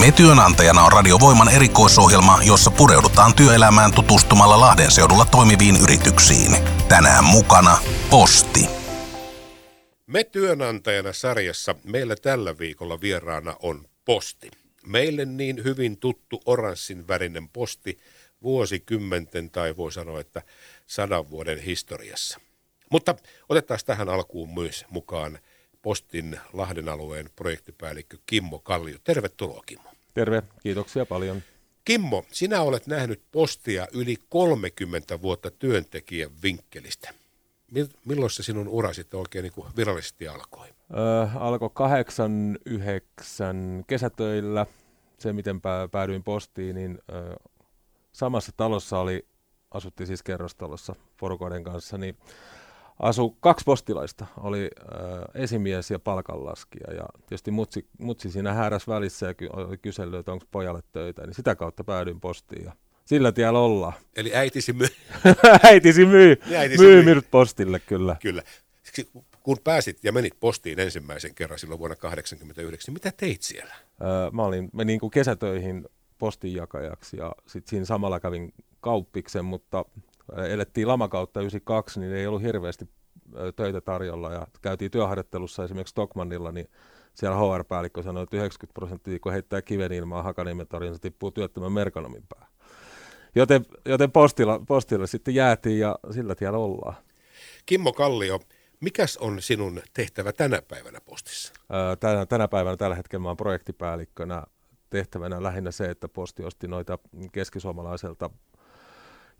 Me työnantajana on Radiovoiman erikoisohjelma, jossa pureudutaan työelämään tutustumalla Lahden seudulla toimiviin yrityksiin. Tänään mukana Posti. Me työnantajana sarjassa meillä tällä viikolla vieraana on Posti. Meille niin hyvin tuttu oranssin värinen posti vuosikymmenten tai voi sanoa, että sadan vuoden historiassa. Mutta otetaan tähän alkuun myös mukaan Postin Lahden alueen projektipäällikkö Kimmo Kallio. Tervetuloa Kimmo. Terve, kiitoksia paljon. Kimmo, sinä olet nähnyt postia yli 30 vuotta työntekijän vinkkelistä. Milloin se sinun ura sitten oikein niin virallisesti alkoi? Öö, alkoi 89 kesätöillä. Se, miten päädyin postiin, niin öö, samassa talossa oli, asuttiin siis kerrostalossa porukoiden kanssa, niin asu kaksi postilaista, oli äh, esimies ja palkanlaskija ja tietysti mutsi, mutsi siinä hääräs välissä ja ky- oli kysellyt, että onko pojalle töitä, niin sitä kautta päädyin postiin ja sillä tiellä ollaan. Eli äitisi myy. äitisi myy, äitisi myy, myy postille kyllä. Kyllä. Siksi kun pääsit ja menit postiin ensimmäisen kerran silloin vuonna 1989, mitä teit siellä? Öö, mä olin, menin niin kesätöihin postinjakajaksi ja sitten siinä samalla kävin kauppiksen, mutta elettiin lamakautta 92, niin ei ollut hirveästi töitä tarjolla ja käytiin työharjoittelussa esimerkiksi Stockmannilla, niin siellä HR-päällikkö sanoi, että 90 prosenttia, kun heittää kiven ilmaan Hakaniemen niin se tippuu työttömän merkonomin päähän. Joten, joten postilla, postilla sitten jäätiin ja sillä tiellä ollaan. Kimmo Kallio, mikäs on sinun tehtävä tänä päivänä postissa? Tänä, tänä päivänä tällä hetkellä mä olen projektipäällikkönä tehtävänä lähinnä se, että posti osti noita keskisuomalaiselta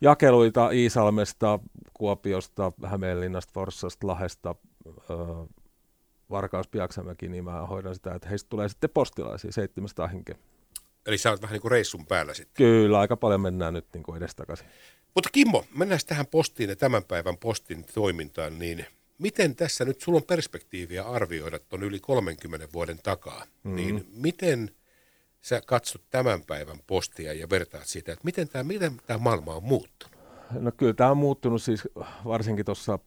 jakeluita Iisalmesta, Kuopiosta, Hämeenlinnasta, Forssasta, Lahesta, öö, Varkaus, Piaksamäki, niin mä hoidan sitä, että heistä tulee sitten postilaisia, 700 henkeä. Eli sä oot vähän niin kuin reissun päällä sitten. Kyllä, aika paljon mennään nyt niin kuin edestakaisin. Mutta Kimmo, mennään tähän postiin ja tämän päivän postin toimintaan, niin miten tässä nyt, sulla on perspektiiviä arvioida tuon yli 30 vuoden takaa, mm-hmm. niin miten sä katsot tämän päivän postia ja vertaat sitä, että miten tämä, miten tämä maailma on muuttunut? No kyllä tämä on muuttunut siis varsinkin tuossa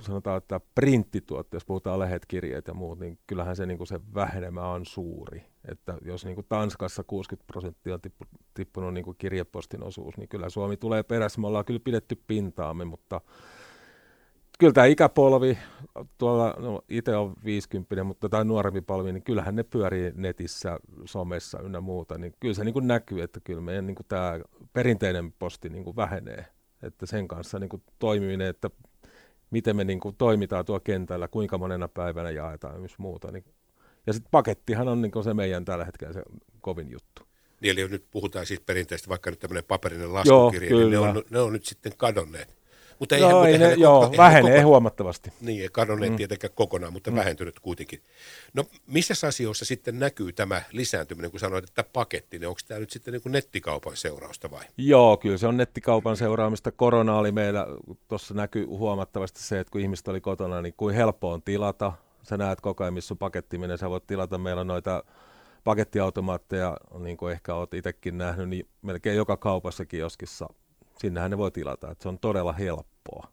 sanotaan, että printtituotte, jos puhutaan lehdet, kirjeet ja muut, niin kyllähän se, niin kuin se vähenemä on suuri. Että jos niin kuin Tanskassa 60 prosenttia on tippu, tippunut niin kuin kirjepostin osuus, niin kyllä Suomi tulee perässä. Me ollaan kyllä pidetty pintaamme, mutta kyllä tämä ikäpolvi, tuolla no, itse on 50, mutta tai nuorempi polvi, niin kyllähän ne pyörii netissä, somessa ynnä muuta, niin kyllä se niin kuin näkyy, että kyllä meidän niin kuin tämä perinteinen posti niin kuin vähenee, että sen kanssa niin kuin toimiminen, että miten me niin kuin toimitaan tuo kentällä, kuinka monena päivänä jaetaan ja myös muuta. Niin. Ja sitten pakettihan on niin kuin se meidän tällä hetkellä se kovin juttu. Niin, eli nyt puhutaan siis perinteisesti vaikka nyt tämmöinen paperinen laskukirja, Joo, niin ne on, ne on nyt sitten kadonneet. Mutta eihän, joo, ei ne, joo koko, vähenee koko, huomattavasti. Niin, ei kadonneet mm. tietenkään kokonaan, mutta mm. vähentynyt kuitenkin. No, missä asioissa sitten näkyy tämä lisääntyminen, kun sanoit, että paketti, niin onko tämä nyt sitten niin kuin nettikaupan seurausta vai? Joo, kyllä se on nettikaupan seuraamista. Korona oli meillä, tuossa näkyy huomattavasti se, että kun ihmiset oli kotona, niin kuin helppo on tilata. Sä näet koko ajan, missä paketti menee, sä voit tilata. Meillä on noita pakettiautomaatteja, niin kuin ehkä olet itsekin nähnyt, niin melkein joka kaupassa kioskissa sinnehän ne voi tilata, että se on todella helppoa.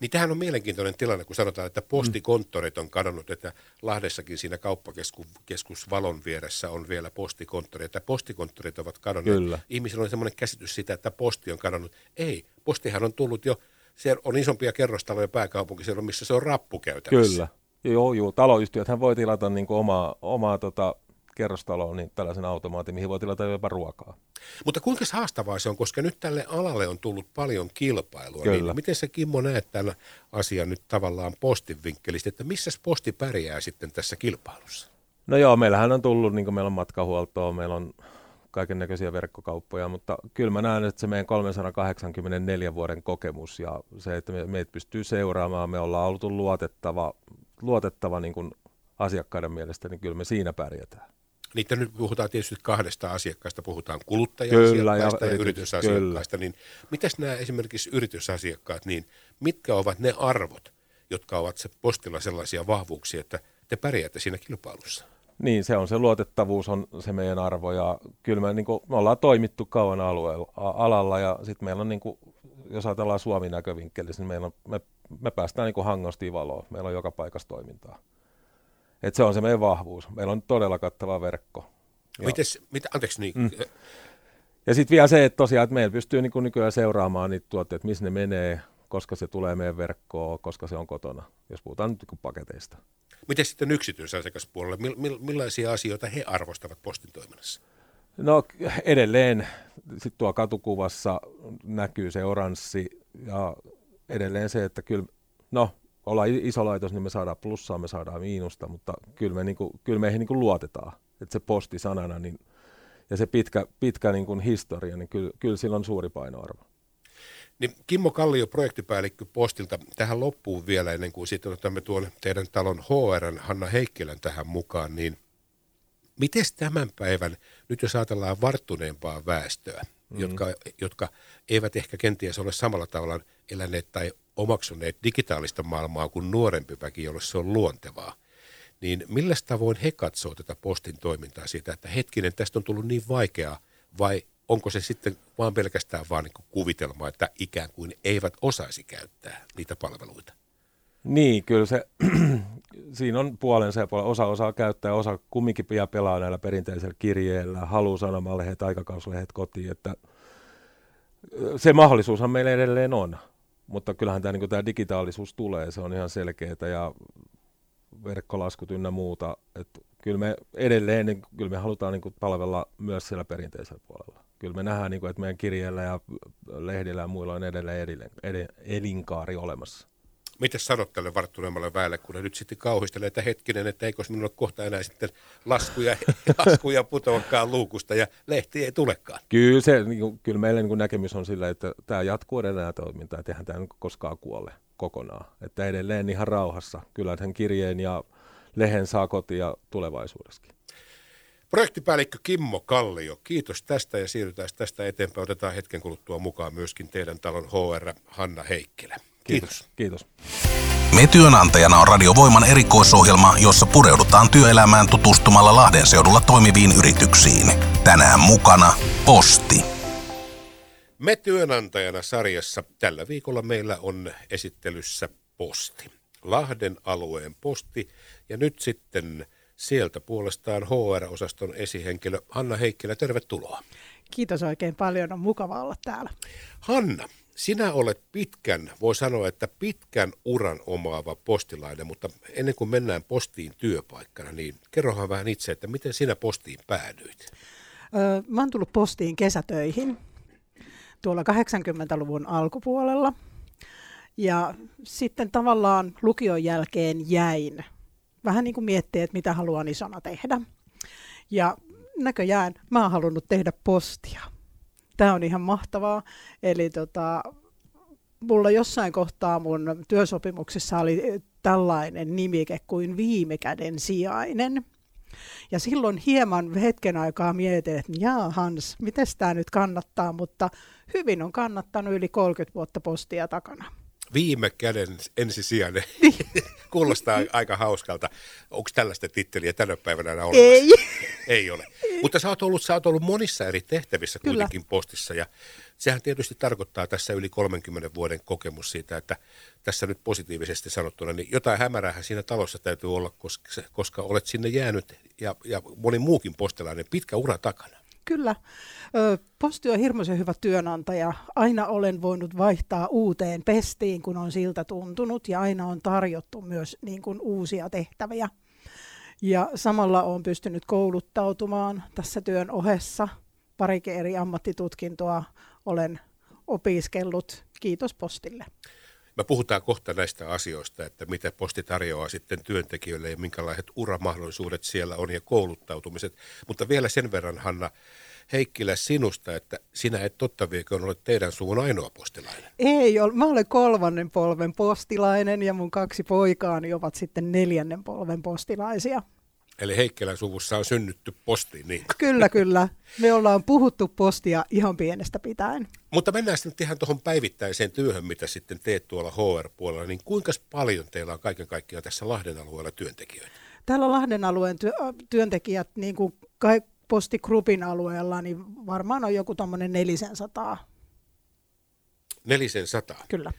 Niin tämähän on mielenkiintoinen tilanne, kun sanotaan, että postikonttorit on kadonnut, että Lahdessakin siinä kauppakeskus Valon vieressä on vielä postikonttori, että postikonttorit ovat kadonneet. Kyllä. Ihmisillä on sellainen käsitys sitä, että posti on kadonnut. Ei, postihan on tullut jo, siellä on isompia kerrostaloja pääkaupunkiseudulla, missä se on rappu käytännössä. Kyllä. Joo, joo. Taloyhtiöthän voi tilata niin omaa, omaa tota, kerrostaloon niin tällaisen automaatin, mihin voi tilata jopa ruokaa. Mutta kuinka haastavaa se on, koska nyt tälle alalle on tullut paljon kilpailua. Niin Kyllä. Niin miten se Kimmo näet tämän asian nyt tavallaan postin vinkkelistä, että missä posti pärjää sitten tässä kilpailussa? No joo, meillähän on tullut, niin kuin meillä on matkahuoltoa, meillä on kaiken näköisiä verkkokauppoja, mutta kyllä mä näen, että se meidän 384 vuoden kokemus ja se, että me, meitä pystyy seuraamaan, me ollaan oltu luotettava, luotettava niin kuin asiakkaiden mielestä, niin kyllä me siinä pärjätään. Niitä nyt puhutaan tietysti kahdesta asiakkaasta, puhutaan kuluttaja-asiakkaista ja, ja yritysasiakkaista, kyllä. niin mitäs nämä esimerkiksi yritysasiakkaat, niin mitkä ovat ne arvot, jotka ovat se postilla sellaisia vahvuuksia, että te pärjäätte siinä kilpailussa? Niin, se on se luotettavuus, on se meidän arvo ja kyllä me, niin kuin, me ollaan toimittu kauan alueella, alalla ja sitten meillä on, niin kuin, jos ajatellaan Suomi näkövinkkelissä, niin meillä on, me, me päästään niin kuin hangosta valoon, meillä on joka paikassa toimintaa. Et se on se meidän vahvuus. Meillä on todella kattava verkko. Mites, mitä, anteeksi niin, mm. Ja sitten vielä se, että tosiaan, että meillä pystyy niin nykyään seuraamaan niitä tuotteita, missä ne menee, koska se tulee meidän verkkoon, koska se on kotona, jos puhutaan nyt niin paketeista. Miten sitten yksityisasiakaspuolella, millaisia asioita he arvostavat postin toiminnassa? No edelleen sit tuo katukuvassa näkyy se oranssi ja edelleen se, että kyllä, no ollaan iso laitos, niin me saadaan plussaa, me saadaan miinusta, mutta kyllä, me niinku, kyllä meihin niinku luotetaan, että se posti sanana niin, ja se pitkä, pitkä niinku historia, niin kyllä, kyllä sillä on suuri painoarvo. Niin Kimmo Kallio, projektipäällikkö Postilta, tähän loppuun vielä ennen kuin sitten otamme tuon teidän talon HR Hanna Heikkilän tähän mukaan, niin miten tämän päivän, nyt jos ajatellaan varttuneempaa väestöä, mm. jotka, jotka eivät ehkä kenties ole samalla tavalla eläneet tai omaksuneet digitaalista maailmaa kuin nuorempi väki, jolle se on luontevaa, niin millä tavoin he katsoo tätä postin toimintaa siitä, että hetkinen, tästä on tullut niin vaikeaa, vai onko se sitten vaan pelkästään vaan niin kuvitelma, että ikään kuin eivät osaisi käyttää niitä palveluita? Niin, kyllä se, siinä on puolensa ja puolen. Osa osaa käyttää, osa kumminkin pian pelaa näillä perinteisillä kirjeillä, haluu sanomalehdet, aikakauslehdet kotiin, että se mahdollisuushan meillä edelleen on, mutta kyllähän tämä, niin tämä digitaalisuus tulee, se on ihan selkeää ja verkkolaskut ynnä muuta, että kyllä me edelleen, niin kyllä me halutaan niin palvella myös siellä perinteisellä puolella kyllä me nähdään, niin kuin, että meidän kirjeillä ja lehdillä ja muilla on edelleen edellinen, ed, elinkaari olemassa. Miten sanot tälle varttuneemmalle väelle, kun ne nyt sitten kauhistelee, että hetkinen, että eikö minulla ole kohta enää sitten laskuja, laskuja putoakaan luukusta ja lehti ei tulekaan? Kyllä, se, niin kuin, kyllä meillä niin näkemys on sillä, että tämä jatkuu edelleen toiminta, että eihän tämä koskaan kuole kokonaan. Että edelleen ihan rauhassa. Kyllä hän kirjeen ja lehen saa kotia tulevaisuudessakin. Projektipäällikkö Kimmo Kallio, kiitos tästä ja siirrytään tästä eteenpäin. Otetaan hetken kuluttua mukaan myöskin teidän talon HR Hanna Heikkilä. Kiitos. Kiitos. Me työnantajana on Radiovoiman erikoisohjelma, jossa pureudutaan työelämään tutustumalla Lahden seudulla toimiviin yrityksiin. Tänään mukana Posti. Me työnantajana sarjassa tällä viikolla meillä on esittelyssä Posti. Lahden alueen posti ja nyt sitten Sieltä puolestaan HR-osaston esihenkilö Hanna Heikkilä, tervetuloa. Kiitos oikein paljon, on mukava olla täällä. Hanna, sinä olet pitkän, voi sanoa, että pitkän uran omaava postilainen, mutta ennen kuin mennään postiin työpaikkana, niin kerrohan vähän itse, että miten sinä postiin päädyit? Öö, mä oon tullut postiin kesätöihin tuolla 80-luvun alkupuolella. Ja sitten tavallaan lukion jälkeen jäin vähän niin kuin miettiä, että mitä haluan isona tehdä. Ja näköjään mä oon halunnut tehdä postia. Tämä on ihan mahtavaa. Eli tota, mulla jossain kohtaa mun työsopimuksessa oli tällainen nimike kuin viime käden sijainen. Ja silloin hieman hetken aikaa mietin, että jaa Hans, miten tämä nyt kannattaa, mutta hyvin on kannattanut yli 30 vuotta postia takana viime käden ensisijainen. Niin. Kuulostaa aika hauskalta. Onko tällaista titteliä tänä päivänä enää olemassa? Ei. Ei ole. Mutta sä oot, ollut, sä oot ollut monissa eri tehtävissä Kyllä. kuitenkin postissa ja sehän tietysti tarkoittaa tässä yli 30 vuoden kokemus siitä, että tässä nyt positiivisesti sanottuna, niin jotain hämärää siinä talossa täytyy olla, koska, koska olet sinne jäänyt ja, ja moni muukin postilainen pitkä ura takana. Kyllä. Posti on hirmuisen hyvä työnantaja. Aina olen voinut vaihtaa uuteen pestiin, kun on siltä tuntunut, ja aina on tarjottu myös niin kuin, uusia tehtäviä. Ja samalla olen pystynyt kouluttautumaan tässä työn ohessa. Parikin eri ammattitutkintoa olen opiskellut. Kiitos postille. Me puhutaan kohta näistä asioista, että mitä posti tarjoaa sitten työntekijöille ja minkälaiset uramahdollisuudet siellä on ja kouluttautumiset. Mutta vielä sen verran, Hanna Heikkilä, sinusta, että sinä et totta vieköön ole teidän suvun ainoa postilainen. Ei, mä olen kolmannen polven postilainen ja mun kaksi poikaani ovat sitten neljännen polven postilaisia. Eli Heikkilän suvussa on synnytty postiin, niin? Kyllä, kyllä. Me ollaan puhuttu postia ihan pienestä pitäen. Mutta mennään sitten ihan tuohon päivittäiseen työhön, mitä sitten teet tuolla HR-puolella. Niin kuinka paljon teillä on kaiken kaikkiaan tässä Lahden alueella työntekijöitä? Täällä Lahden alueen työ- työntekijät, niin kuin ka- Postigrupin alueella, niin varmaan on joku tuommoinen 400. 400? Kyllä.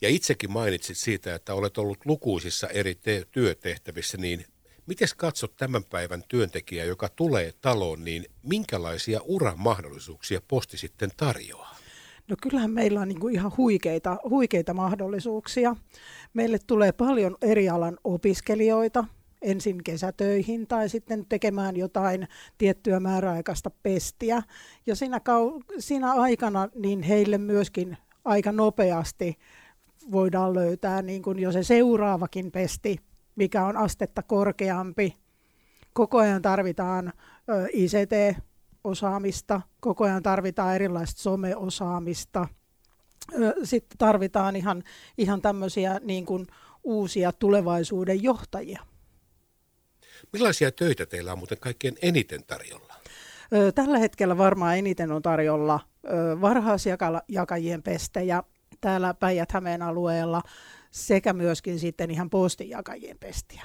Ja itsekin mainitsit siitä, että olet ollut lukuisissa eri te- työtehtävissä, niin Miten katsot tämän päivän työntekijä, joka tulee taloon, niin minkälaisia uran mahdollisuuksia posti sitten tarjoaa? No kyllähän meillä on niin ihan huikeita, huikeita mahdollisuuksia. Meille tulee paljon eri alan opiskelijoita, ensin kesätöihin tai sitten tekemään jotain tiettyä määräaikaista pestiä. Ja siinä, kau- siinä aikana niin heille myöskin aika nopeasti voidaan löytää niin kuin jo se seuraavakin pesti, mikä on astetta korkeampi. Koko ajan tarvitaan ICT-osaamista, koko ajan tarvitaan erilaista someosaamista. Sitten tarvitaan ihan, ihan tämmöisiä niin kuin uusia tulevaisuuden johtajia. Millaisia töitä teillä on muuten kaikkein eniten tarjolla? Tällä hetkellä varmaan eniten on tarjolla varhaisjakajien pestejä täällä Päijät-Hämeen alueella sekä myöskin sitten ihan postinjakajien pestiä.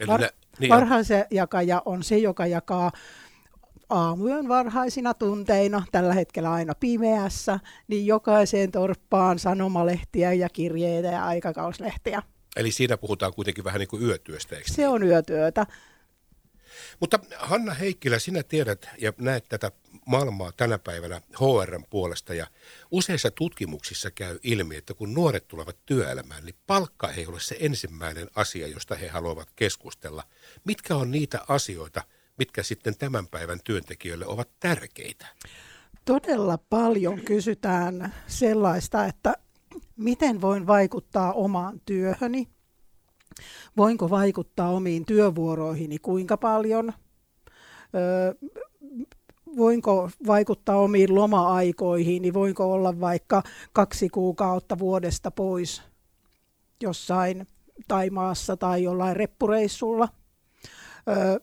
Eli Var- nä- niin varhaisjakaja on se, joka jakaa aamuyön varhaisina tunteina, tällä hetkellä aina pimeässä, niin jokaiseen torppaan sanomalehtiä ja kirjeitä ja aikakauslehtiä. Eli siinä puhutaan kuitenkin vähän niin kuin yötyöstä, eikö? Se on yötyötä. Mutta Hanna Heikkilä, sinä tiedät ja näet tätä maailmaa tänä päivänä HRn puolesta ja useissa tutkimuksissa käy ilmi, että kun nuoret tulevat työelämään, niin palkka ei ole se ensimmäinen asia, josta he haluavat keskustella. Mitkä on niitä asioita, mitkä sitten tämän päivän työntekijöille ovat tärkeitä? Todella paljon kysytään sellaista, että miten voin vaikuttaa omaan työhöni, voinko vaikuttaa omiin työvuoroihini kuinka paljon, öö, voinko vaikuttaa omiin loma-aikoihin, niin voinko olla vaikka kaksi kuukautta vuodesta pois jossain Taimaassa tai jollain reppureissulla.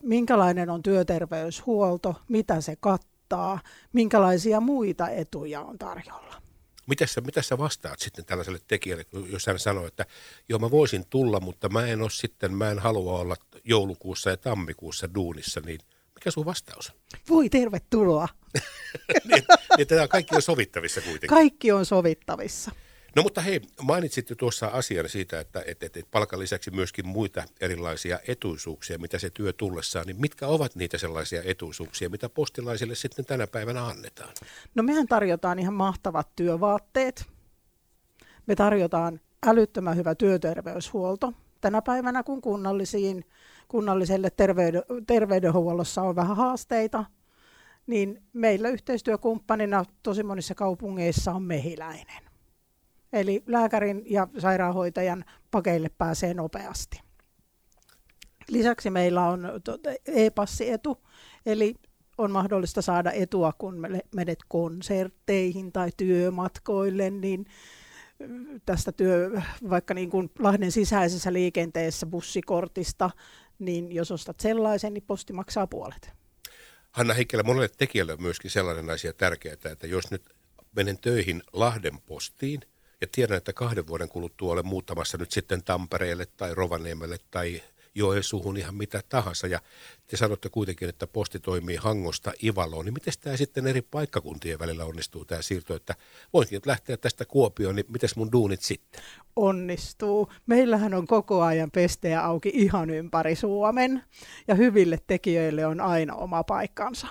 Minkälainen on työterveyshuolto, mitä se kattaa, minkälaisia muita etuja on tarjolla. Mitä sä, mitä sä vastaat sitten tällaiselle tekijälle, jos hän sanoo, että joo mä voisin tulla, mutta mä en ole sitten, mä en halua olla joulukuussa ja tammikuussa duunissa, niin mikä sun vastaus? Voi tervetuloa. niin, niin tämä kaikki on sovittavissa kuitenkin. Kaikki on sovittavissa. No mutta hei, mainitsit jo tuossa asian siitä, että, että, että palkan lisäksi myöskin muita erilaisia etuisuuksia, mitä se työ tullessaan, niin mitkä ovat niitä sellaisia etuisuuksia, mitä postilaisille sitten tänä päivänä annetaan? No mehän tarjotaan ihan mahtavat työvaatteet. Me tarjotaan älyttömän hyvä työterveyshuolto. Tänä päivänä, kun kunnallisiin, kunnalliselle terveyden, terveydenhuollossa on vähän haasteita, niin meillä yhteistyökumppanina tosi monissa kaupungeissa on mehiläinen. Eli lääkärin ja sairaanhoitajan pakeille pääsee nopeasti. Lisäksi meillä on e-passietu, eli on mahdollista saada etua, kun menet konsertteihin tai työmatkoille, niin tästä työ, vaikka niin kuin Lahden sisäisessä liikenteessä bussikortista, niin jos ostat sellaisen, niin posti maksaa puolet. Hanna Heikkilä, monelle tekijälle on myöskin sellainen asia tärkeää, että jos nyt menen töihin Lahden postiin – ja tiedän, että kahden vuoden kuluttua olen muuttamassa nyt sitten Tampereelle tai Rovaniemelle tai Joensuuhun ihan mitä tahansa. Ja te sanotte kuitenkin, että posti toimii Hangosta Ivaloon. Niin miten tämä sitten eri paikkakuntien välillä onnistuu tämä siirto, että voinkin lähteä tästä Kuopioon, niin miten mun duunit sitten? Onnistuu. Meillähän on koko ajan pestejä auki ihan ympäri Suomen ja hyville tekijöille on aina oma paikkansa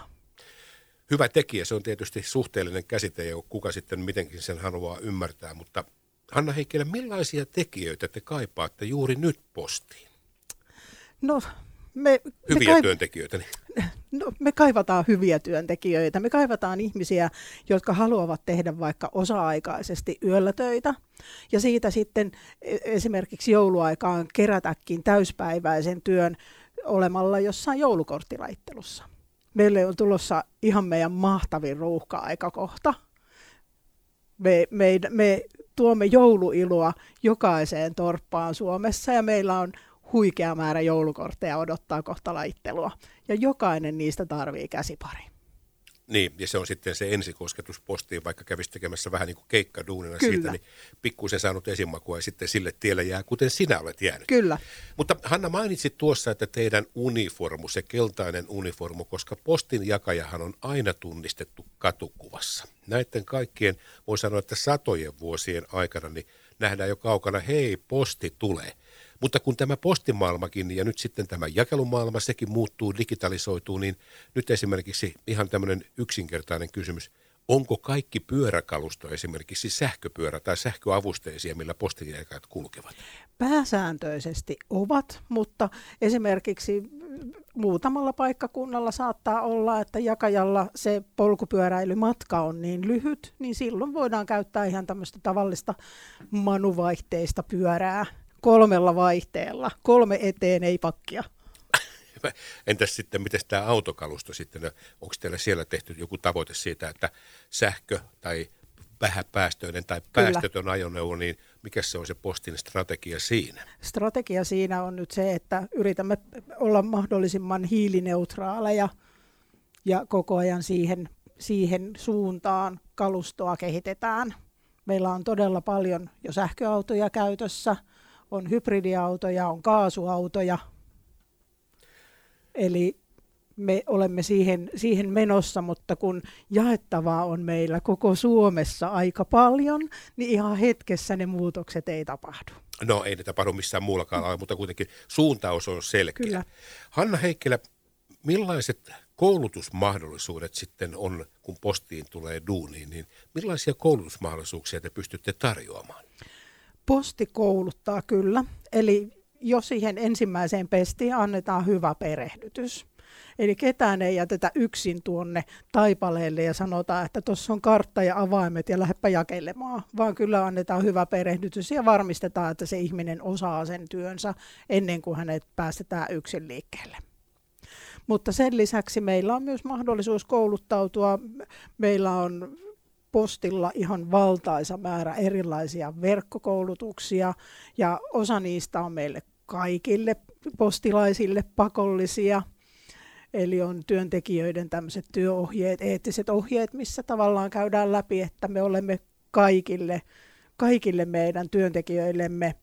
hyvä tekijä, se on tietysti suhteellinen käsite ja kuka sitten mitenkin sen haluaa ymmärtää, mutta Hanna Heikkilä, millaisia tekijöitä te kaipaatte juuri nyt postiin? No, me, hyviä me kaiv- työntekijöitä. Niin. No, me kaivataan hyviä työntekijöitä. Me kaivataan ihmisiä, jotka haluavat tehdä vaikka osa-aikaisesti yöllä töitä. Ja siitä sitten e, esimerkiksi jouluaikaan kerätäkin täyspäiväisen työn olemalla jossain joulukorttilaittelussa. Meille on tulossa ihan meidän mahtavin ruuhka-aika kohta. Me, me, me tuomme jouluilua jokaiseen torppaan Suomessa ja meillä on huikea määrä joulukortteja odottaa kohta laittelua. Ja jokainen niistä tarvii käsipari. Niin, ja se on sitten se ensikosketus postiin, vaikka kävisi tekemässä vähän niin kuin keikkaduunina Kyllä. siitä, niin pikkuisen saanut esimakua ja sitten sille tielle jää, kuten sinä olet jäänyt. Kyllä. Mutta Hanna mainitsit tuossa, että teidän uniformu, se keltainen uniformu, koska postin jakajahan on aina tunnistettu katukuvassa. Näiden kaikkien, voi sanoa, että satojen vuosien aikana, niin nähdään jo kaukana, hei, posti tulee. Mutta kun tämä postimaailmakin ja nyt sitten tämä jakelumaailma, sekin muuttuu, digitalisoituu, niin nyt esimerkiksi ihan tämmöinen yksinkertainen kysymys. Onko kaikki pyöräkalusto esimerkiksi sähköpyörä tai sähköavusteisia, millä postinjakajat kulkevat? Pääsääntöisesti ovat, mutta esimerkiksi muutamalla paikkakunnalla saattaa olla, että jakajalla se polkupyöräilymatka on niin lyhyt, niin silloin voidaan käyttää ihan tämmöistä tavallista manuvaihteista pyörää kolmella vaihteella. Kolme eteen, ei pakkia. Entäs sitten, miten tämä autokalusto sitten, onko teillä siellä tehty joku tavoite siitä, että sähkö tai vähäpäästöinen tai päästötön Kyllä. ajoneuvo, niin mikä se on se postin strategia siinä? Strategia siinä on nyt se, että yritämme olla mahdollisimman hiilineutraaleja ja koko ajan siihen, siihen suuntaan kalustoa kehitetään. Meillä on todella paljon jo sähköautoja käytössä, on hybridiautoja, on kaasuautoja. Eli me olemme siihen, siihen menossa, mutta kun jaettavaa on meillä koko Suomessa aika paljon, niin ihan hetkessä ne muutokset ei tapahdu. No ei ne tapahdu missään muullakaan, mutta kuitenkin suuntaus on selkeä. Kyllä. Hanna Heikkilä, millaiset koulutusmahdollisuudet sitten on, kun postiin tulee duuniin, niin millaisia koulutusmahdollisuuksia te pystytte tarjoamaan? Posti kouluttaa kyllä, eli jo siihen ensimmäiseen pestiin annetaan hyvä perehdytys. Eli ketään ei jätetä yksin tuonne taipaleelle ja sanotaan, että tuossa on kartta ja avaimet ja lähdepä jakelemaan, vaan kyllä annetaan hyvä perehdytys ja varmistetaan, että se ihminen osaa sen työnsä ennen kuin hänet päästetään yksin liikkeelle. Mutta sen lisäksi meillä on myös mahdollisuus kouluttautua. Meillä on postilla ihan valtaisa määrä erilaisia verkkokoulutuksia ja osa niistä on meille kaikille postilaisille pakollisia – Eli on työntekijöiden tämmöiset työohjeet, eettiset ohjeet, missä tavallaan käydään läpi, että me olemme kaikille, kaikille meidän työntekijöillemme,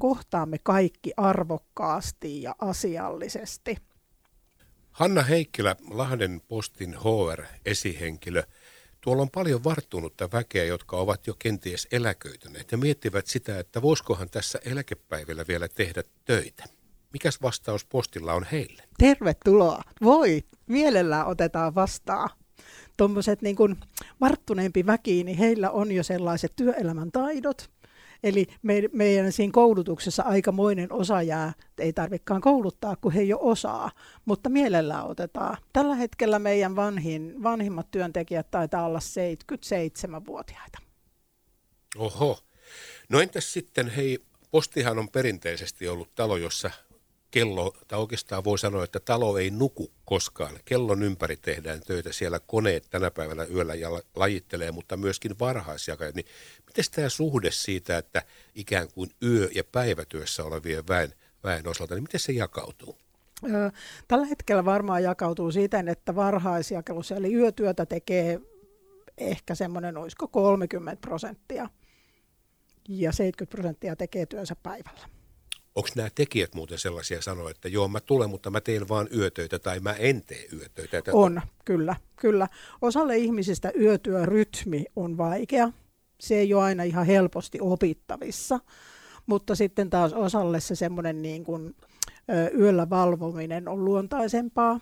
kohtaamme kaikki arvokkaasti ja asiallisesti. Hanna Heikkilä, Lahden postin HR-esihenkilö. Tuolla on paljon varttunutta väkeä, jotka ovat jo kenties eläköityneet ja miettivät sitä, että voisikohan tässä eläkepäivillä vielä tehdä töitä. Mikäs vastaus postilla on heille? Tervetuloa. Voi, mielellään otetaan vastaan. Tuommoiset niin kuin varttuneempi väki, niin heillä on jo sellaiset työelämän taidot. Eli me, meidän siinä koulutuksessa aikamoinen osa jää, ei tarvikaan kouluttaa, kun he jo osaa, mutta mielellään otetaan. Tällä hetkellä meidän vanhin, vanhimmat työntekijät taitaa olla 77-vuotiaita. Oho. No entäs sitten, hei, Postihan on perinteisesti ollut talo, jossa kello, tai oikeastaan voi sanoa, että talo ei nuku koskaan. Kellon ympäri tehdään töitä, siellä koneet tänä päivänä yöllä ja lajittelee, mutta myöskin varhaisjakajat. Niin miten tämä suhde siitä, että ikään kuin yö- ja päivätyössä olevien väen, väen osalta, niin miten se jakautuu? Tällä hetkellä varmaan jakautuu siten, että varhaisjakelussa, eli yötyötä tekee ehkä semmoinen, olisiko 30 prosenttia, ja 70 prosenttia tekee työnsä päivällä. Onko nämä tekijät muuten sellaisia sanoa, että joo, mä tulen, mutta mä teen vaan yötöitä tai mä en tee yötöitä? On, kyllä, kyllä. Osalle ihmisistä yötyörytmi on vaikea. Se ei ole aina ihan helposti opittavissa, mutta sitten taas osalle se semmoinen niin kuin, yöllä valvominen on luontaisempaa.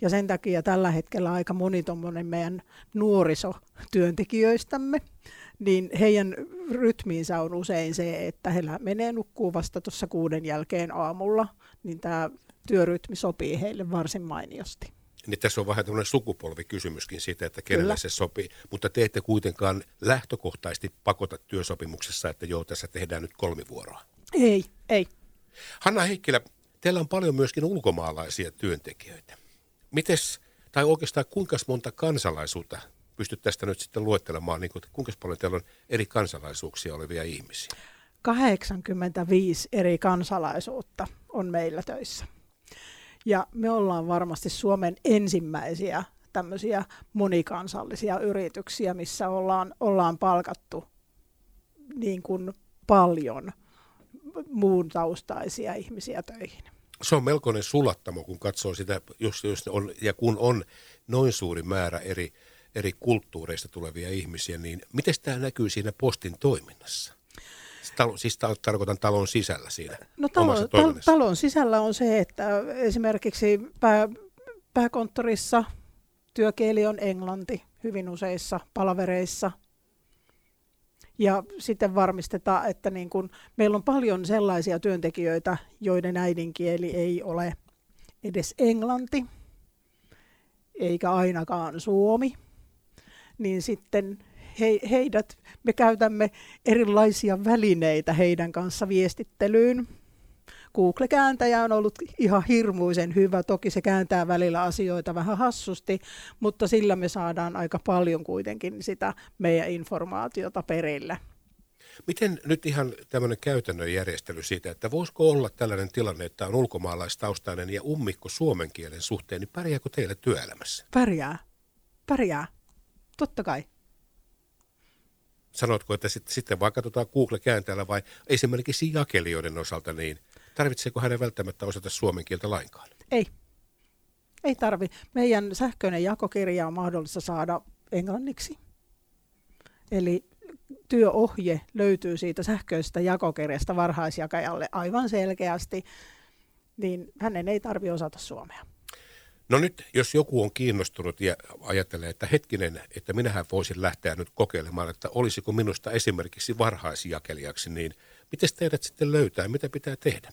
Ja sen takia tällä hetkellä aika moni meidän nuorisotyöntekijöistämme niin heidän rytmiinsä on usein se, että he menee nukkuu vasta tuossa kuuden jälkeen aamulla, niin tämä työrytmi sopii heille varsin mainiosti. Niin tässä on vähän tämmöinen sukupolvikysymyskin siitä, että kenelle Kyllä. se sopii, mutta te ette kuitenkaan lähtökohtaisesti pakota työsopimuksessa, että joo, tässä tehdään nyt kolmivuoroa. Ei, ei. Hanna Heikkilä, teillä on paljon myöskin ulkomaalaisia työntekijöitä. Mites, tai oikeastaan kuinka monta kansalaisuutta pystyt tästä nyt sitten luettelemaan, niin kuin, kuinka paljon teillä on eri kansalaisuuksia olevia ihmisiä? 85 eri kansalaisuutta on meillä töissä. Ja me ollaan varmasti Suomen ensimmäisiä tämmöisiä monikansallisia yrityksiä, missä ollaan, ollaan palkattu niin kuin paljon muun taustaisia ihmisiä töihin. Se on melkoinen sulattamo, kun katsoo sitä, jos, jos on, ja kun on noin suuri määrä eri eri kulttuureista tulevia ihmisiä, niin miten tämä näkyy siinä postin toiminnassa? Talo, siis ta- tarkoitan talon sisällä siinä No talo, omassa tal- talon sisällä on se, että esimerkiksi pää, pääkonttorissa työkieli on englanti hyvin useissa palavereissa. Ja sitten varmistetaan, että niin kun, meillä on paljon sellaisia työntekijöitä, joiden äidinkieli ei ole edes englanti, eikä ainakaan suomi. Niin sitten he, heidät, me käytämme erilaisia välineitä heidän kanssa viestittelyyn. Google-kääntäjä on ollut ihan hirmuisen hyvä. Toki se kääntää välillä asioita vähän hassusti, mutta sillä me saadaan aika paljon kuitenkin sitä meidän informaatiota perille. Miten nyt ihan tämmöinen käytännön järjestely siitä, että voisiko olla tällainen tilanne, että on ulkomaalaistaustainen ja ummikko suomen kielen suhteen, niin pärjääkö teille työelämässä? Pärjää. Pärjää. Totta kai. Sanotko, että sit, sitten vaikka tuota Google-kääntäjällä vai esimerkiksi jakelijoiden osalta, niin tarvitseeko hänen välttämättä osata suomen kieltä lainkaan? Ei. Ei tarvi. Meidän sähköinen jakokirja on mahdollista saada englanniksi. Eli työohje löytyy siitä sähköisestä jakokirjasta varhaisjakajalle aivan selkeästi, niin hänen ei tarvi osata suomea. No nyt, jos joku on kiinnostunut ja ajattelee, että hetkinen, että minähän voisin lähteä nyt kokeilemaan, että olisiko minusta esimerkiksi varhaisjakelijaksi, niin miten teidät sitten löytää, mitä pitää tehdä?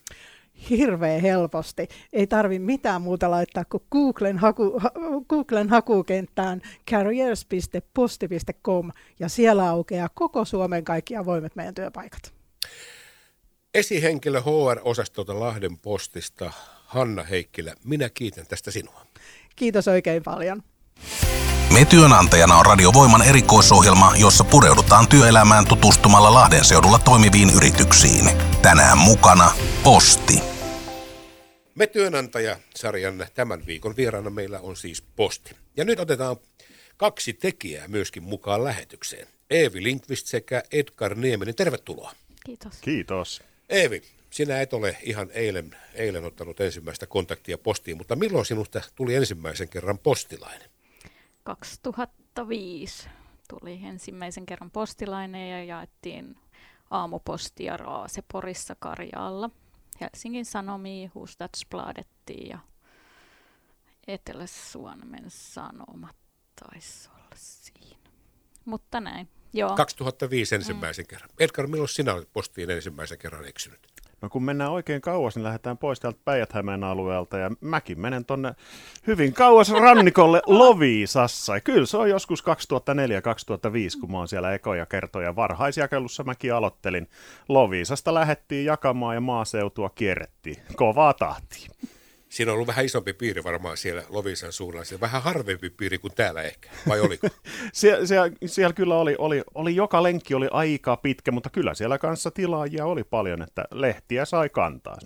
Hirveän helposti. Ei tarvi mitään muuta laittaa kuin Googlen, haku, ha, Googlen hakukenttään careers.posti.com ja siellä aukeaa koko Suomen kaikki avoimet meidän työpaikat. Esihenkilö HR-osastolta Lahden postista, Hanna Heikkilä, minä kiitän tästä sinua. Kiitos oikein paljon. Me työnantajana on Radiovoiman erikoisohjelma, jossa pureudutaan työelämään tutustumalla Lahden seudulla toimiviin yrityksiin. Tänään mukana Posti. Me työnantaja-sarjan tämän viikon vieraana meillä on siis Posti. Ja nyt otetaan kaksi tekijää myöskin mukaan lähetykseen. Eevi Linkvist sekä Edgar Nieminen. Tervetuloa. Kiitos. Kiitos. Eevi, sinä et ole ihan eilen, eilen ottanut ensimmäistä kontaktia postiin, mutta milloin sinusta tuli ensimmäisen kerran postilainen? 2005 tuli ensimmäisen kerran postilainen ja jaettiin aamupostia Raaseporissa Karjaalla. Helsingin Sanomiin, Husdagsbladettiin ja Etelä-Suomen Sanomat taisi olla siinä. Mutta näin, joo. 2005 ensimmäisen mm. kerran. Edgar, milloin sinä olet postiin ensimmäisen kerran eksynyt? No kun mennään oikein kauas, niin lähdetään pois täältä päijät alueelta ja mäkin menen tonne hyvin kauas rannikolle Loviisassa. Ja kyllä se on joskus 2004-2005, kun mä oon siellä ekoja kertoja varhaisjakelussa mäkin aloittelin. Loviisasta lähettiin jakamaan ja maaseutua kierrettiin. Kovaa tahtia. Siinä on ollut vähän isompi piiri varmaan siellä Lovisan suunnalla. Siellä vähän harvempi piiri kuin täällä ehkä, vai oliko? Sie- siellä, siellä kyllä oli, oli, oli, joka lenkki oli aika pitkä, mutta kyllä siellä kanssa tilaajia oli paljon, että lehtiä sai kantaa.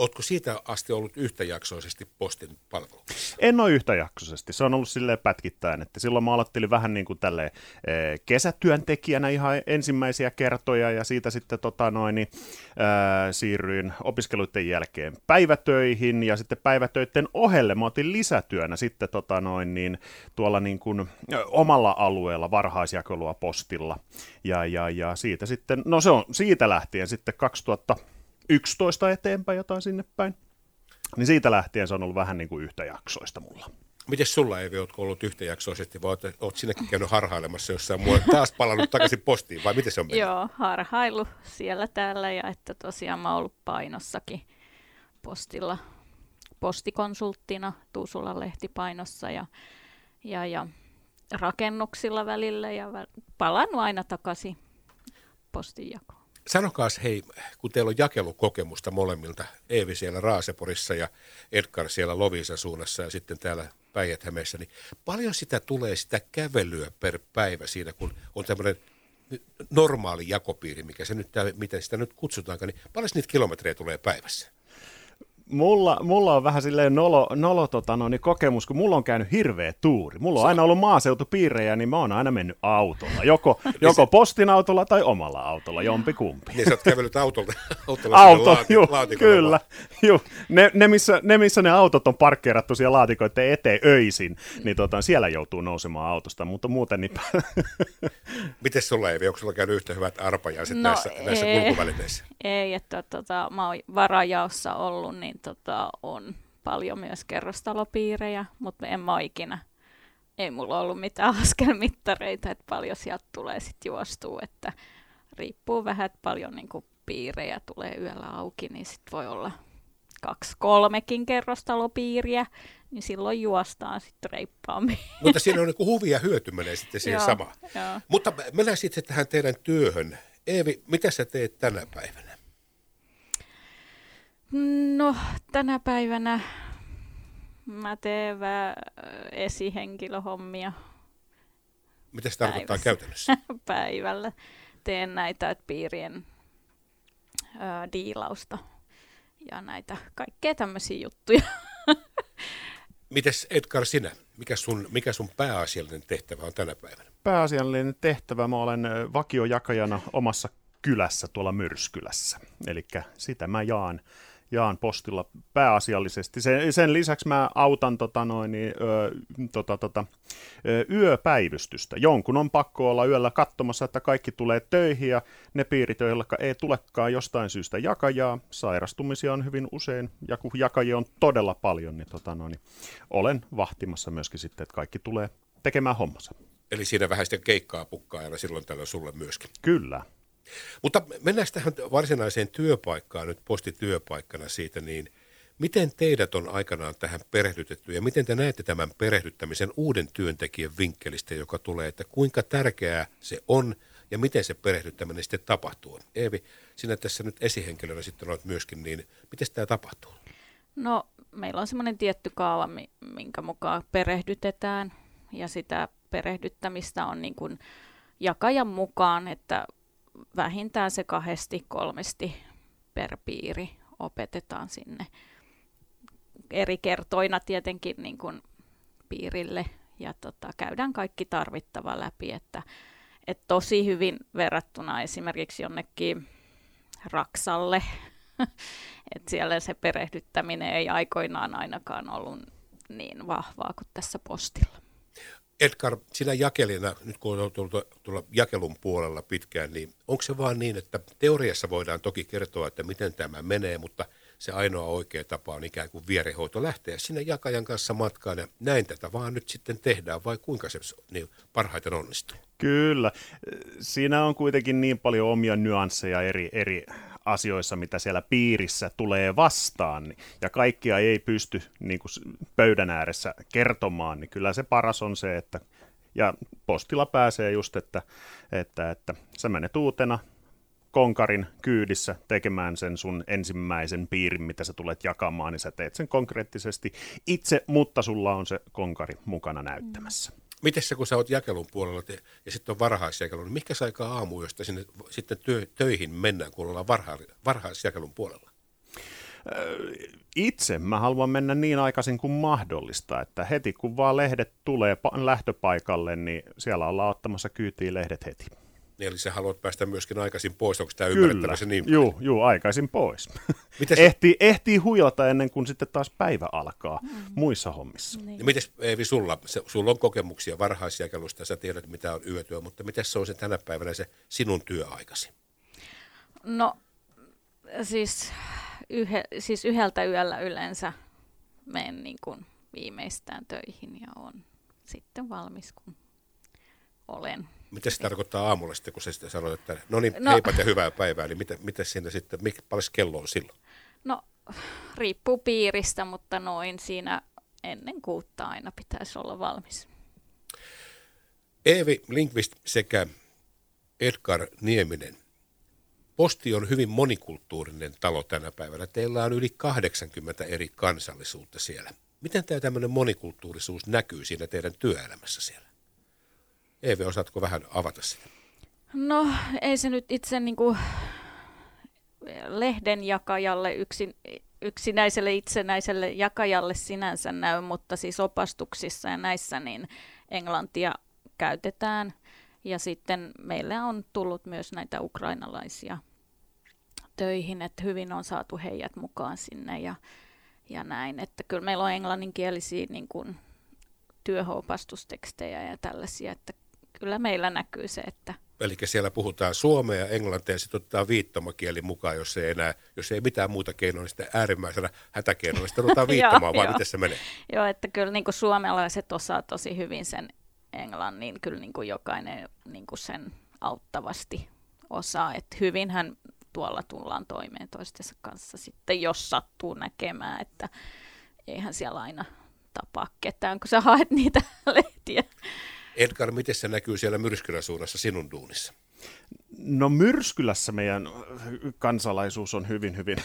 Oletko siitä asti ollut yhtäjaksoisesti postin palveluksessa? En ole yhtäjaksoisesti. Se on ollut silleen pätkittäin, että silloin mä aloittelin vähän niin kuin tälleen eh, kesätyöntekijänä ihan ensimmäisiä kertoja ja siitä sitten tota noin, niin, ää, siirryin opiskeluiden jälkeen päivätöihin ja sitten päivätöiden ohelle mä otin lisätyönä sitten tota noin, niin, tuolla niin kuin, omalla alueella varhaisjakelua postilla ja, ja, ja siitä sitten, no se on siitä lähtien sitten 2000 11 eteenpäin jotain sinne päin. Niin siitä lähtien se on ollut vähän niin kuin yhtäjaksoista mulla. Miten sulla ei oletko ollut yhtäjaksoisesti, vai oot, oot sinäkin käynyt harhailemassa jossain muualla, taas palannut takaisin postiin, vai miten se on mennyt? Joo, harhailu siellä täällä ja että tosiaan mä oon ollut painossakin postilla postikonsulttina Tuusulan lehtipainossa ja, ja, ja rakennuksilla välillä ja palannut aina takaisin postinjakoon. Sanokaas hei, kun teillä on jakelukokemusta molemmilta, Eevi siellä Raaseporissa ja Edgar siellä Lovisan suunnassa ja sitten täällä päijät niin paljon sitä tulee sitä kävelyä per päivä siinä, kun on tämmöinen normaali jakopiiri, mikä se nyt, miten sitä nyt kutsutaankaan, niin paljon niitä kilometrejä tulee päivässä? Mulla, mulla on vähän silleen nolo, nolo tota, no, niin kokemus, kun mulla on käynyt hirveä tuuri. Mulla on aina ollut maaseutupiirejä, niin mä oon aina mennyt autolla. Joko, joko postin autolla tai omalla autolla, jompi kumpi. Niin sä oot kävellyt autolla, autolla Auto, laati, juu, laatikolla kyllä. Juu. Ne, ne, missä, ne, missä ne autot on parkkeerattu siellä laatikoiden eteen öisin, niin tota, siellä joutuu nousemaan autosta, mutta muuten niin... Miten sulla Eevi, onko sulla käynyt yhtä hyvät arpajaiset No, näissä, näissä ei. kulkuvälineissä? Ei, että tota, mä oon varajaossa ollut, niin tota, on paljon myös kerrostalopiirejä, mutta en mä ikinä, ei mulla ollut mitään askelmittareita, että paljon sieltä tulee sitten juostua, että riippuu vähän, että paljon niin piirejä tulee yöllä auki, niin sitten voi olla kaksi, kolmekin kerrostalopiiriä, niin silloin juostaan sitten reippaammin. Mutta siinä on niin huvi ja hyöty menee sitten siihen samaan. Mutta mennään sitten tähän teidän työhön. Eevi, mitä sä teet tänä päivänä? No, tänä päivänä mä teen vähän esihenkilöhommia Mitä se tarkoittaa Päivässä. käytännössä? päivällä. Teen näitä että piirien ö, diilausta ja näitä kaikkea tämmöisiä juttuja. Mites Edgar sinä? Mikä sun, mikä sun pääasiallinen tehtävä on tänä päivänä? Pääasiallinen tehtävä, mä olen vakiojakajana omassa kylässä tuolla Myrskylässä. Eli sitä mä jaan, jaan postilla pääasiallisesti. Sen, sen lisäksi mä autan tota noin, niin, ö, tota, tota, ö, yöpäivystystä. Jonkun on pakko olla yöllä katsomassa, että kaikki tulee töihin ja ne piirit, joilla ei tulekaan jostain syystä jakajaa. Sairastumisia on hyvin usein ja kun jakajia on todella paljon, niin, tota noin, niin olen vahtimassa myöskin sitten, että kaikki tulee tekemään hommansa. Eli siinä vähän sitten keikkaa pukkaa aina silloin tällöin sulle myöskin. Kyllä. Mutta mennään tähän varsinaiseen työpaikkaan nyt postityöpaikkana siitä, niin miten teidät on aikanaan tähän perehdytetty ja miten te näette tämän perehdyttämisen uuden työntekijän vinkkelistä, joka tulee, että kuinka tärkeää se on ja miten se perehdyttäminen sitten tapahtuu? Eevi, sinä tässä nyt esihenkilönä sitten olet myöskin, niin miten tämä tapahtuu? No, meillä on semmoinen tietty kaava, mi- minkä mukaan perehdytetään, ja sitä perehdyttämistä on niin kuin jakajan mukaan, että vähintään se kahdesti, kolmesti per piiri opetetaan sinne eri kertoina tietenkin niin kuin piirille, ja tota, käydään kaikki tarvittava läpi, että et tosi hyvin verrattuna esimerkiksi jonnekin Raksalle, että siellä se perehdyttäminen ei aikoinaan ainakaan ollut niin vahvaa kuin tässä postilla. Edgar, sinä jakelina, nyt kun on tullut tuolla jakelun puolella pitkään, niin onko se vaan niin, että teoriassa voidaan toki kertoa, että miten tämä menee, mutta se ainoa oikea tapa on ikään kuin vierehoito lähteä sinne jakajan kanssa matkaan ja näin tätä vaan nyt sitten tehdään, vai kuinka se niin parhaiten onnistuu? Kyllä. Siinä on kuitenkin niin paljon omia nyansseja eri, eri asioissa, mitä siellä piirissä tulee vastaan, niin- ja kaikkia ei pysty niin kuin pöydän ääressä kertomaan, niin kyllä se paras on se, että ja postilla pääsee just, että, että, että sä menet uutena konkarin kyydissä tekemään sen sun ensimmäisen piirin, mitä sä tulet jakamaan, niin sä teet sen konkreettisesti itse, mutta sulla on se konkari mukana näyttämässä. Miten se, kun sä oot jakelun puolella te, ja sitten on varhaisjakelu, niin mikä aikaa aamu, josta sinne sitten työ, töihin mennään, kun ollaan varha, varhaisjakelun puolella? Itse mä haluan mennä niin aikaisin kuin mahdollista, että heti kun vaan lehdet tulee pa- lähtöpaikalle, niin siellä ollaan ottamassa kyytiin lehdet heti. Niin, eli sä haluat päästä myöskin aikaisin pois, onko tämä ymmärrettävissä niin? juu, juu, aikaisin pois. Miten se- ehtii, ehtii huilata ennen kuin sitten taas päivä alkaa muissa hommissa. Niin. Ja miten Eevi sulla, se, sulla on kokemuksia varhaisjakelusta, sä tiedät mitä on yötyö, mutta miten se on se tänä päivänä se sinun työaikasi? No, siis, yhe, siis yhdeltä yöllä yleensä menen niin kuin viimeistään töihin ja on sitten valmis, kun olen. Mitä se tarkoittaa aamulla sitten, kun sä sitten sanot, että no niin, No. heipat ja hyvää päivää, niin mitä, mitä siinä sitten, mikä paljon kello on silloin? No, riippuu piiristä, mutta noin siinä ennen kuutta aina pitäisi olla valmis. Eevi Linkvist sekä Edgar Nieminen. Posti on hyvin monikulttuurinen talo tänä päivänä. Teillä on yli 80 eri kansallisuutta siellä. Miten tämä tämmöinen monikulttuurisuus näkyy siinä teidän työelämässä siellä? Eevi, osaatko vähän avata sitä? No, ei se nyt itse niin kuin lehden jakajalle yksin yksinäiselle itsenäiselle jakajalle sinänsä näy, mutta siis opastuksissa ja näissä niin englantia käytetään. Ja sitten meille on tullut myös näitä ukrainalaisia töihin, että hyvin on saatu heidät mukaan sinne ja, ja näin. Että kyllä meillä on englanninkielisiä niin kuin, työhönopastustekstejä ja tällaisia, että kyllä meillä näkyy se, että Eli siellä puhutaan suomea ja englantia ja sitten otetaan viittomakieli mukaan, jos ei enää, jos ei mitään muuta keinoa, niin sitten äärimmäisenä hätäkeinoa, niin sitten otetaan viittomaan, vaan miten se menee? Joo, että kyllä niin kuin suomalaiset osaa tosi hyvin sen englannin, kyllä niin kuin jokainen niin kuin sen auttavasti osaa, että hyvinhän tuolla tullaan toimeen toistensa kanssa sitten, jos sattuu näkemään, että eihän siellä aina tapaa ketään, kun sä haet niitä lehtiä. Edgar, miten se näkyy siellä Myrskylän suunnassa sinun duunissa? No Myrskylässä meidän kansalaisuus on hyvin, hyvin.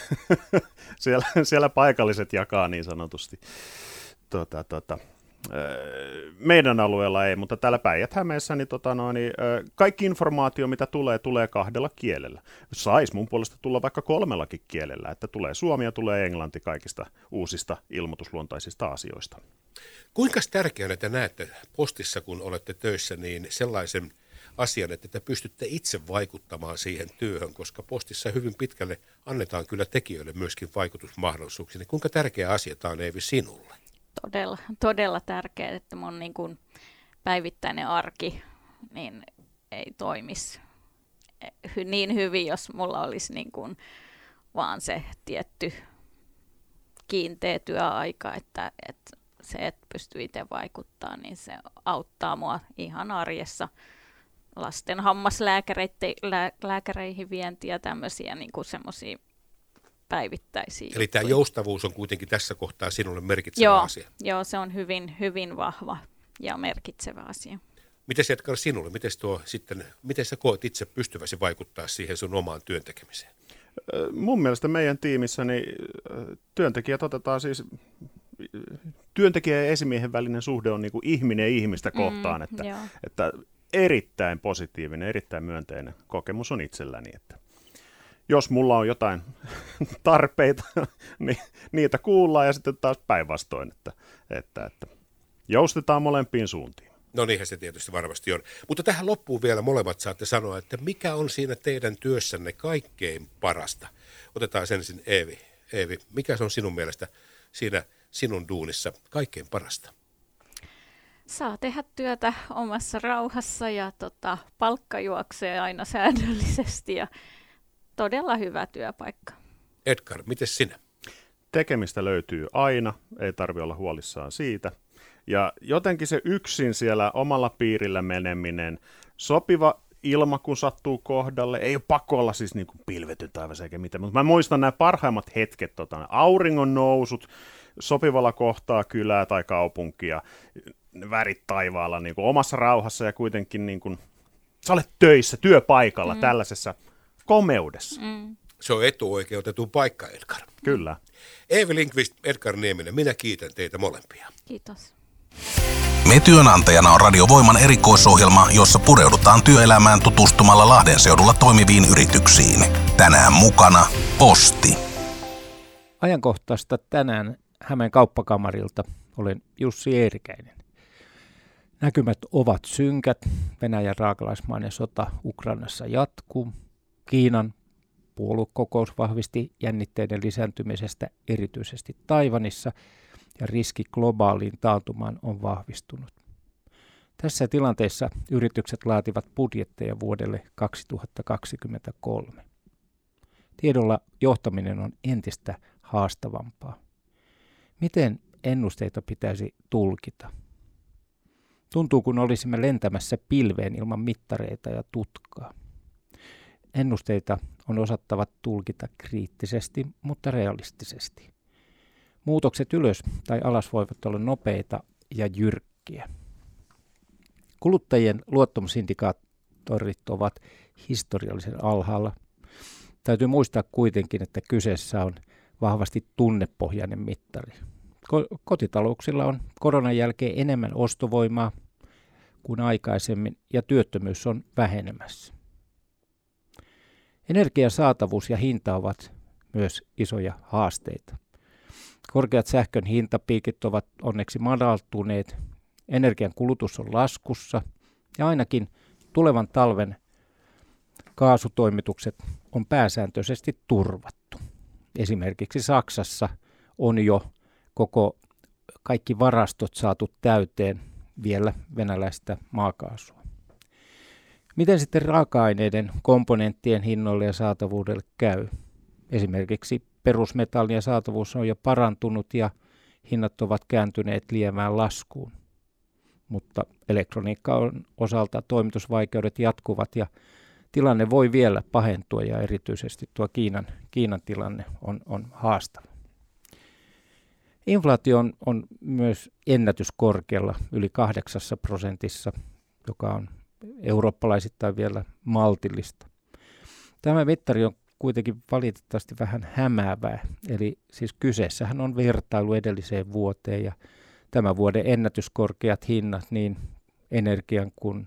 siellä, siellä paikalliset jakaa niin sanotusti tota, tota, meidän alueella ei, mutta täällä Päijät-Hämeessä niin, tota, no, niin, kaikki informaatio, mitä tulee, tulee kahdella kielellä. Sais mun puolesta tulla vaikka kolmellakin kielellä, että tulee suomi ja tulee englanti kaikista uusista ilmoitusluontaisista asioista. Kuinka tärkeänä te näette postissa, kun olette töissä, niin sellaisen asian, että te pystytte itse vaikuttamaan siihen työhön, koska postissa hyvin pitkälle annetaan kyllä tekijöille myöskin vaikutusmahdollisuuksia. Niin kuinka tärkeä asia tämä on Eevi sinulle? Todella, todella tärkeää, että mun niin kuin päivittäinen arki niin ei toimisi niin hyvin, jos mulla olisi niin kuin vaan se tietty kiinteä työaika, että, että se, että pystyy itse vaikuttaa, niin se auttaa mua ihan arjessa. Lasten hammaslääkäreihin vientiä ja tämmöisiä niin semmoisia päivittäisiä Eli tämä joustavuus on kuitenkin tässä kohtaa sinulle merkitsevä joo, asia. Joo, se on hyvin, hyvin vahva ja merkitsevä asia. Miten se Edgar sinulle, miten, tuo sitten, miten sä koet itse pystyväsi vaikuttaa siihen sun omaan työntekemiseen? Mun mielestä meidän tiimissä niin työntekijät otetaan siis työntekijä ja esimiehen välinen suhde on niin kuin ihminen ihmistä mm, kohtaan, mm, että, että erittäin positiivinen, erittäin myönteinen kokemus on itselläni, että jos mulla on jotain tarpeita, niin niitä kuullaan ja sitten taas päinvastoin, että, että, että joustetaan molempiin suuntiin. No niinhän se tietysti varmasti on. Mutta tähän loppuun vielä molemmat saatte sanoa, että mikä on siinä teidän työssänne kaikkein parasta? Otetaan sen ensin Eevi. Eevi, mikä se on sinun mielestä siinä sinun duunissa kaikkein parasta? Saa tehdä työtä omassa rauhassa ja tota, palkka juoksee aina säännöllisesti ja todella hyvä työpaikka. Edgar, miten sinä? Tekemistä löytyy aina, ei tarvi olla huolissaan siitä. Ja jotenkin se yksin siellä omalla piirillä meneminen, sopiva ilma, kun sattuu kohdalle. Ei ole pakko olla siis niin kuin pilvetyn taivas eikä mitään, mutta mä muistan nämä parhaimmat hetket, tota, auringon nousut, sopivalla kohtaa kylää tai kaupunkia, värit taivaalla niin kuin omassa rauhassa ja kuitenkin niin kuin, sä olet töissä, työpaikalla mm. tällaisessa komeudessa. Mm. Se on etuoikeutettu paikka, Edgar. Kyllä. Eevi Linkvist, Edgar Nieminen, minä kiitän teitä molempia. Kiitos. Me työnantajana on Radiovoiman erikoisohjelma, jossa pureudutaan työelämään tutustumalla Lahden seudulla toimiviin yrityksiin. Tänään mukana Posti. Ajankohtaista tänään Hämeen kauppakamarilta olen Jussi Eerikäinen. Näkymät ovat synkät. Venäjän raakalaismainen sota Ukrainassa jatkuu. Kiinan puoluekokous vahvisti jännitteiden lisääntymisestä erityisesti Taivanissa ja riski globaaliin taantumaan on vahvistunut. Tässä tilanteessa yritykset laativat budjetteja vuodelle 2023. Tiedolla johtaminen on entistä haastavampaa. Miten ennusteita pitäisi tulkita? Tuntuu, kun olisimme lentämässä pilveen ilman mittareita ja tutkaa. Ennusteita on osattava tulkita kriittisesti, mutta realistisesti. Muutokset ylös tai alas voivat olla nopeita ja jyrkkiä. Kuluttajien luottamusindikaattorit ovat historiallisen alhaalla. Täytyy muistaa kuitenkin, että kyseessä on vahvasti tunnepohjainen mittari. Kotitalouksilla on koronan jälkeen enemmän ostovoimaa kuin aikaisemmin ja työttömyys on vähenemässä. Energian saatavuus ja hinta ovat myös isoja haasteita. Korkeat sähkön hintapiikit ovat onneksi madaltuneet, energian kulutus on laskussa ja ainakin tulevan talven kaasutoimitukset on pääsääntöisesti turvattu. Esimerkiksi Saksassa on jo koko kaikki varastot saatu täyteen vielä venäläistä maakaasua. Miten sitten raaka-aineiden komponenttien hinnoille ja saatavuudelle käy? Esimerkiksi perusmetallien saatavuus on jo parantunut ja hinnat ovat kääntyneet liemään laskuun. Mutta elektroniikka on osalta toimitusvaikeudet jatkuvat ja tilanne voi vielä pahentua ja erityisesti tuo Kiinan, Kiinan tilanne on, on haastava. Inflaatio on, on myös ennätyskorkealla yli kahdeksassa prosentissa, joka on eurooppalaisittain vielä maltillista. Tämä mittari on kuitenkin valitettavasti vähän hämäävää, eli siis kyseessähän on vertailu edelliseen vuoteen ja tämän vuoden ennätyskorkeat hinnat niin energian kuin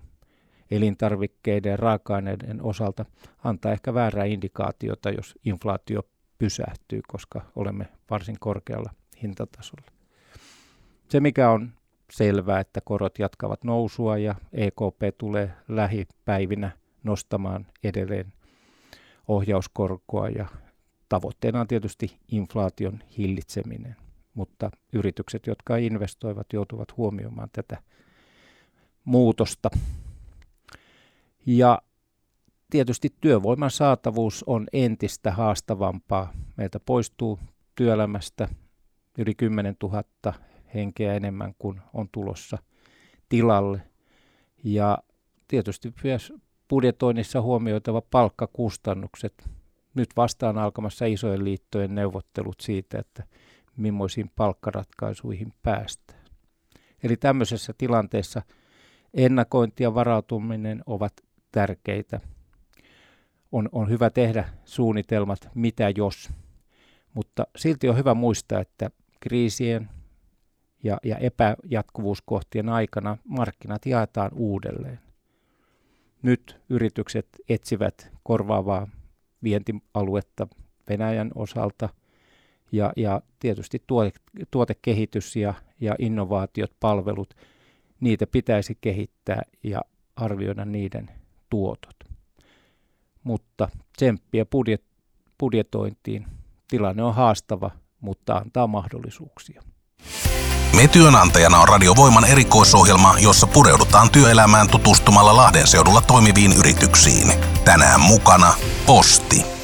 elintarvikkeiden ja raaka-aineiden osalta antaa ehkä väärää indikaatiota, jos inflaatio pysähtyy, koska olemme varsin korkealla hintatasolla. Se, mikä on selvää, että korot jatkavat nousua ja EKP tulee lähipäivinä nostamaan edelleen ohjauskorkoa ja tavoitteena on tietysti inflaation hillitseminen, mutta yritykset, jotka investoivat, joutuvat huomioimaan tätä muutosta. Ja tietysti työvoiman saatavuus on entistä haastavampaa. Meiltä poistuu työelämästä yli 10 000 henkeä enemmän kuin on tulossa tilalle. Ja tietysti myös budjetoinnissa huomioitava palkkakustannukset. Nyt vastaan alkamassa isojen liittojen neuvottelut siitä, että millaisiin palkkaratkaisuihin päästään. Eli tämmöisessä tilanteessa ennakointi ja varautuminen ovat tärkeitä. On, on hyvä tehdä suunnitelmat, mitä jos. Mutta silti on hyvä muistaa, että kriisien ja, ja epäjatkuvuuskohtien aikana markkinat jaetaan uudelleen. Nyt yritykset etsivät korvaavaa vientialuetta Venäjän osalta ja, ja tietysti tuote, tuotekehitys ja, ja innovaatiot, palvelut, niitä pitäisi kehittää ja arvioida niiden tuotot. Mutta tsemppiä budjet, budjetointiin. Tilanne on haastava, mutta antaa mahdollisuuksia. Me työnantajana on Radiovoiman erikoisohjelma, jossa pureudutaan työelämään tutustumalla Lahden seudulla toimiviin yrityksiin. Tänään mukana Posti.